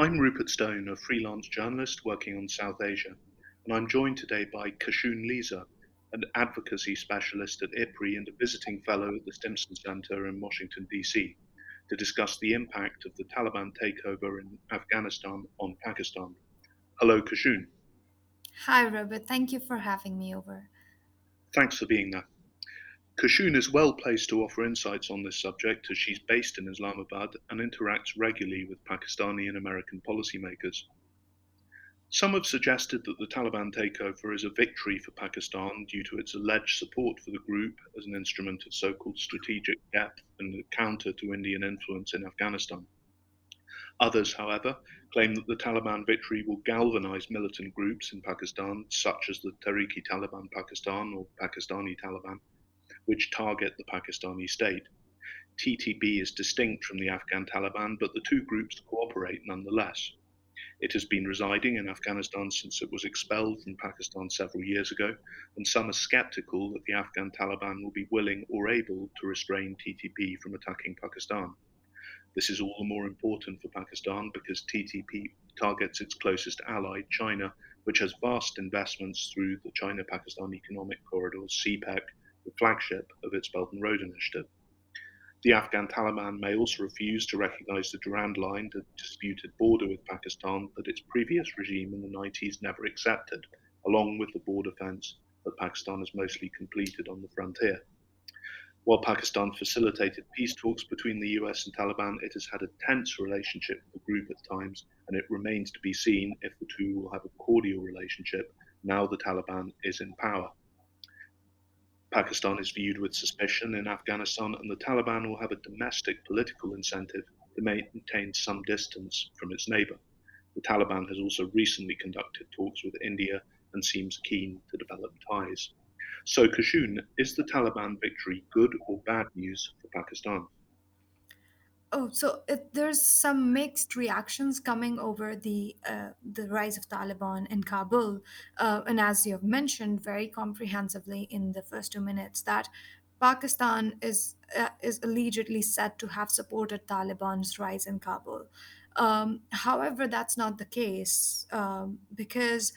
I'm Rupert Stone, a freelance journalist working on South Asia, and I'm joined today by Kashun Lisa, an advocacy specialist at IPRI and a visiting fellow at the Stimson Center in Washington, D.C., to discuss the impact of the Taliban takeover in Afghanistan on Pakistan. Hello, Kashun. Hi, Robert. Thank you for having me over. Thanks for being there. Kashun is well placed to offer insights on this subject as she's based in Islamabad and interacts regularly with Pakistani and American policymakers. Some have suggested that the Taliban takeover is a victory for Pakistan due to its alleged support for the group as an instrument of so called strategic depth and a counter to Indian influence in Afghanistan. Others, however, claim that the Taliban victory will galvanize militant groups in Pakistan, such as the Tehrik Taliban Pakistan or Pakistani Taliban, which target the Pakistani state. TTP is distinct from the Afghan Taliban, but the two groups cooperate nonetheless. It has been residing in Afghanistan since it was expelled from Pakistan several years ago, and some are skeptical that the Afghan Taliban will be willing or able to restrain TTP from attacking Pakistan. This is all the more important for Pakistan because TTP targets its closest ally, China, which has vast investments through the China Pakistan Economic Corridor, CPEC, the flagship of its Belt and Road Initiative. The Afghan Taliban may also refuse to recognize the Durand Line, the disputed border with Pakistan that its previous regime in the 90s never accepted, along with the border fence that Pakistan has mostly completed on the frontier. While Pakistan facilitated peace talks between the US and Taliban, it has had a tense relationship with the group at times, and it remains to be seen if the two will have a cordial relationship now the Taliban is in power. Pakistan is viewed with suspicion in Afghanistan, and the Taliban will have a domestic political incentive to maintain some distance from its neighbor. The Taliban has also recently conducted talks with India and seems keen to develop ties. So, Kashun, is the Taliban victory good or bad news for Pakistan? Oh, so it, there's some mixed reactions coming over the uh, the rise of Taliban in Kabul, uh, and as you have mentioned very comprehensively in the first two minutes, that Pakistan is uh, is allegedly said to have supported Taliban's rise in Kabul. Um, however, that's not the case um, because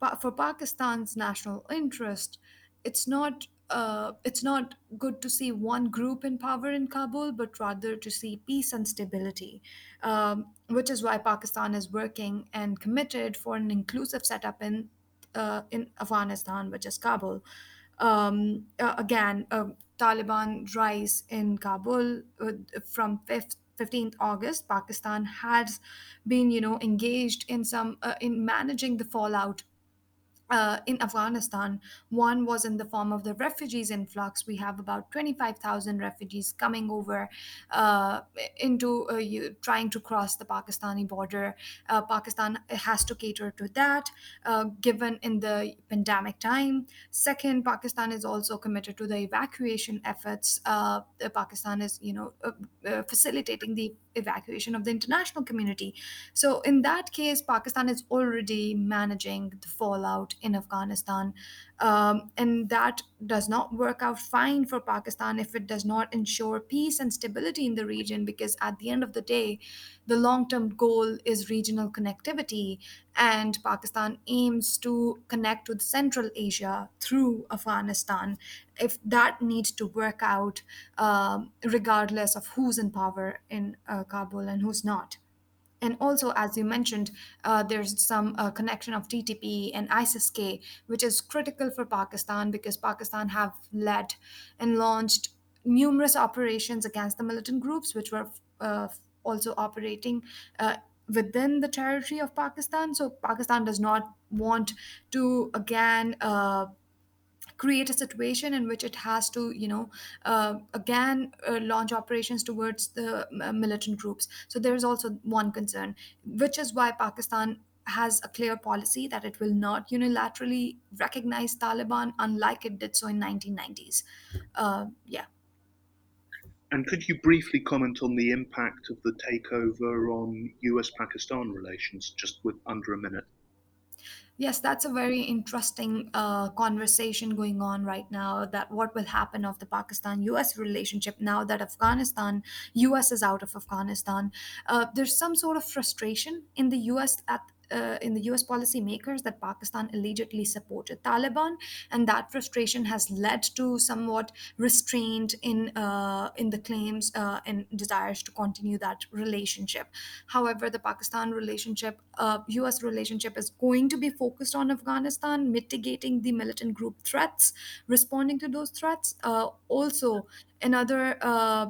pa- for Pakistan's national interest, it's not uh, it's not good to see one group in power in Kabul, but rather to see peace and stability, um, which is why Pakistan is working and committed for an inclusive setup in uh, in Afghanistan, which is Kabul. Um, uh, again, uh, Taliban rise in Kabul uh, from 5th 15th August, Pakistan has been, you know, engaged in some uh, in managing the fallout uh, in Afghanistan. One was in the form of the refugees influx. We have about 25,000 refugees coming over uh, into uh, you, trying to cross the Pakistani border. Uh, Pakistan has to cater to that, uh, given in the pandemic time. Second, Pakistan is also committed to the evacuation efforts. Uh, Pakistan is, you know, facilitating the evacuation of the international community. So in that case, Pakistan is already managing the fallout in Afghanistan. Um, and that does not work out fine for Pakistan if it does not ensure peace and stability in the region, because at the end of the day, the long term goal is regional connectivity. And Pakistan aims to connect with Central Asia through Afghanistan. If that needs to work out, um, regardless of who's in power in uh, Kabul and who's not and also as you mentioned uh, there's some uh, connection of ttp and isis-k which is critical for pakistan because pakistan have led and launched numerous operations against the militant groups which were uh, also operating uh, within the territory of pakistan. So pakistan does not want to again uh, create a situation in which it has to you know uh, again uh, launch operations towards the uh, militant groups. So there is also one concern which is why pakistan has a clear policy that it will not unilaterally recognize taliban unlike it did so in 1990s uh, yeah. And could you briefly comment on the impact of the takeover on US Pakistan relations, just with under a minute? Yes, that's a very interesting uh, conversation going on right now. That what will happen of the Pakistan-U.S. relationship now that Afghanistan, U.S. is out of Afghanistan. Uh, there's some sort of frustration in the U.S. at uh, in the US policymakers that Pakistan allegedly supported Taliban, and that frustration has led to somewhat restraint in uh, in the claims uh, and desires to continue that relationship. However, the Pakistan relationship, uh, US relationship, is going to be focused on Afghanistan, mitigating the militant group threats, responding to those threats. Uh, also, another uh,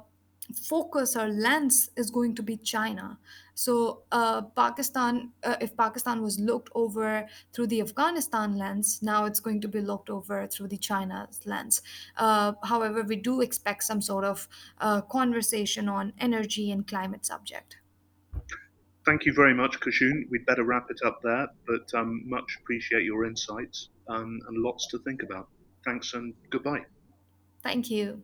focus or lens is going to be China. So uh, Pakistan, uh, if Pakistan was looked over through the Afghanistan lens, now it's going to be looked over through the China's lens. Uh, however, we do expect some sort of uh, conversation on energy and climate subject. Thank you very much, Kashun. We'd better wrap it up there, but um, much appreciate your insights um, and lots to think about. Thanks and goodbye. Thank you.